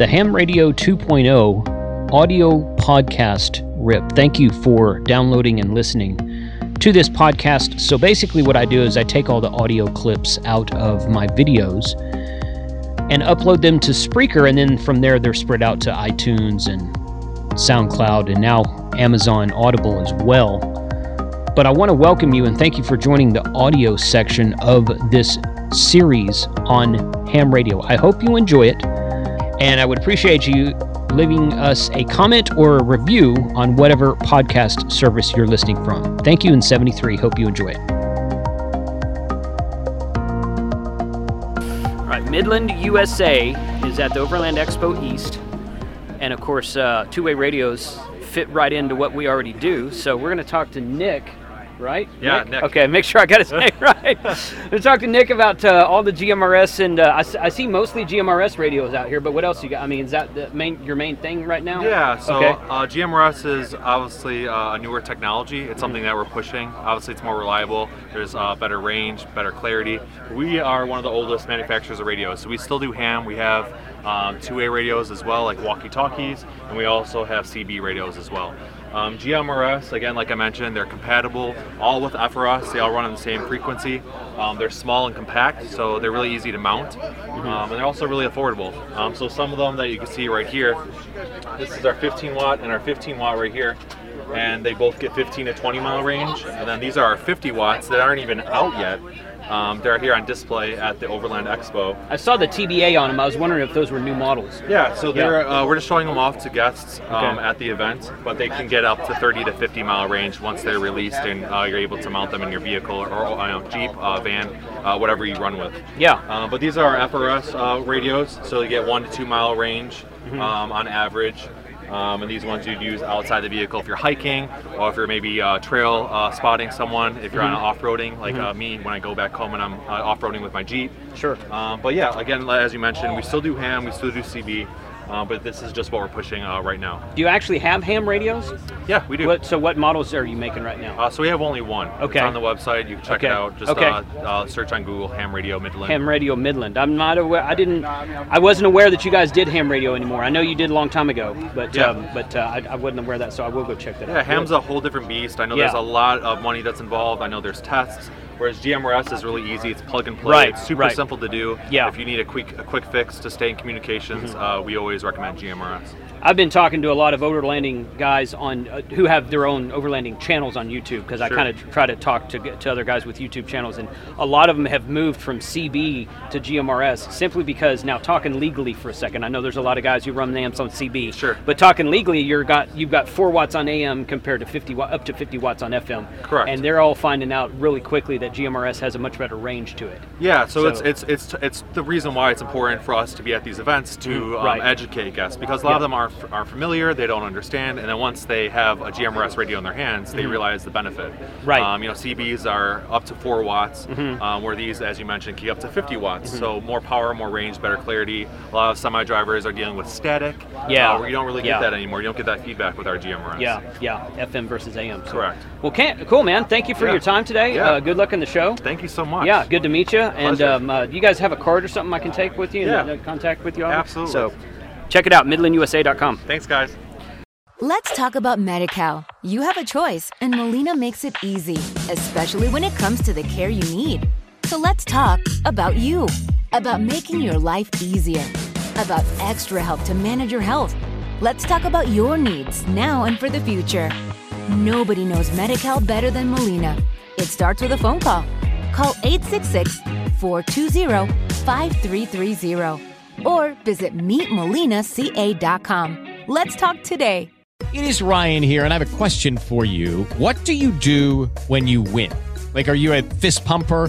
The Ham Radio 2.0 audio podcast rip. Thank you for downloading and listening to this podcast. So basically, what I do is I take all the audio clips out of my videos and upload them to Spreaker, and then from there, they're spread out to iTunes and SoundCloud and now Amazon Audible as well. But I want to welcome you and thank you for joining the audio section of this series on ham radio. I hope you enjoy it. And I would appreciate you leaving us a comment or a review on whatever podcast service you're listening from. Thank you in 73. Hope you enjoy it. All right, Midland, USA is at the Overland Expo East. And of course, uh, two way radios fit right into what we already do. So we're going to talk to Nick right? Yeah, Nick? Nick. Okay, make sure I got his name right. Let's talk to Nick about uh, all the GMRS, and uh, I, I, see mostly GMRS radios out here. But what else you got? I mean, is that the main your main thing right now? Yeah. So okay. uh, GMRS is obviously uh, a newer technology. It's something that we're pushing. Obviously, it's more reliable. There's uh, better range, better clarity. We are one of the oldest manufacturers of radios, so we still do ham. We have um, two-way radios as well, like walkie-talkies, and we also have CB radios as well. Um, GMRS, again, like I mentioned, they're compatible all with FRS. They all run on the same frequency. Um, they're small and compact, so they're really easy to mount. Mm-hmm. Um, and they're also really affordable. Um, so some of them that you can see right here, this is our 15 watt and our 15 watt right here. And they both get 15 to 20 mile range. And then these are our 50 watts that aren't even out yet. Um, they're here on display at the Overland Expo. I saw the TBA on them. I was wondering if those were new models. Yeah, so they're yeah. Uh, we're just showing them off to guests um, okay. at the event, but they can get up to 30 to 50 mile range once they're released, and uh, you're able to mount them in your vehicle or, or Jeep, uh, van, uh, whatever you run with. Yeah. Uh, but these are FRS uh, radios, so you get one to two mile range mm-hmm. um, on average. Um, and these ones you'd use outside the vehicle if you're hiking or if you're maybe uh, trail uh, spotting someone, if you're mm-hmm. on off-roading like mm-hmm. uh, me when I go back home and I'm uh, off-roading with my Jeep. Sure. Um, but yeah, again, as you mentioned, we still do ham, we still do CB. Uh, but this is just what we're pushing uh, right now. Do you actually have ham radios? Yeah, we do. What, so what models are you making right now? Uh, so we have only one. Okay. It's on the website. You can check okay. it out. Just okay. Uh, uh, search on Google ham radio Midland. Ham radio Midland. I'm not aware. I didn't. I wasn't aware that you guys did ham radio anymore. I know you did a long time ago, but yeah. um, but uh, I, I, wasn't aware of that. So I will go check that yeah, out. Yeah, ham's a whole different beast. I know yeah. there's a lot of money that's involved. I know there's tests. Whereas GMRS is really easy. It's plug and play. Right, it's super right. simple to do. Yeah. If you need a quick a quick fix to stay in communications, mm-hmm. uh, we always recommend GMRS. I've been talking to a lot of overlanding guys on uh, who have their own overlanding channels on YouTube because sure. I kind of try to talk to, to other guys with YouTube channels, and a lot of them have moved from CB to GMRS simply because now talking legally for a second. I know there's a lot of guys who run amps on CB, sure, but talking legally, you're got you've got four watts on AM compared to 50 up to 50 watts on FM. Correct. And they're all finding out really quickly that GMRS has a much better range to it. Yeah, so, so it's it's it's it's the reason why it's important for us to be at these events to mm, um, right. educate guests because a lot yeah. of them are are familiar they don't understand, and then once they have a GMRS radio in their hands, they mm-hmm. realize the benefit. Right. Um, you know, CBs are up to four watts, mm-hmm. um, where these, as you mentioned, can get up to 50 watts. Mm-hmm. So more power, more range, better clarity. A lot of semi drivers are dealing with static. Yeah. Uh, where you don't really yeah. get that anymore. You don't get that feedback with our GMRS. Yeah, yeah. FM versus AM. So. Correct. Well, cool, man. Thank you for yeah. your time today. Yeah. Uh, good luck in the show. Thank you so much. Yeah, good to meet you. And um, uh, you guys have a card or something I can take with you yeah. and uh, contact with you on? Absolutely. So check it out, midlandusa.com. Thanks, guys. Let's talk about MediCal. You have a choice, and Molina makes it easy, especially when it comes to the care you need. So let's talk about you, about making your life easier, about extra help to manage your health. Let's talk about your needs now and for the future. Nobody knows MediCal better than Molina. It starts with a phone call. Call 866 420 5330 or visit meetmolinaca.com. Let's talk today. It is Ryan here, and I have a question for you. What do you do when you win? Like, are you a fist pumper?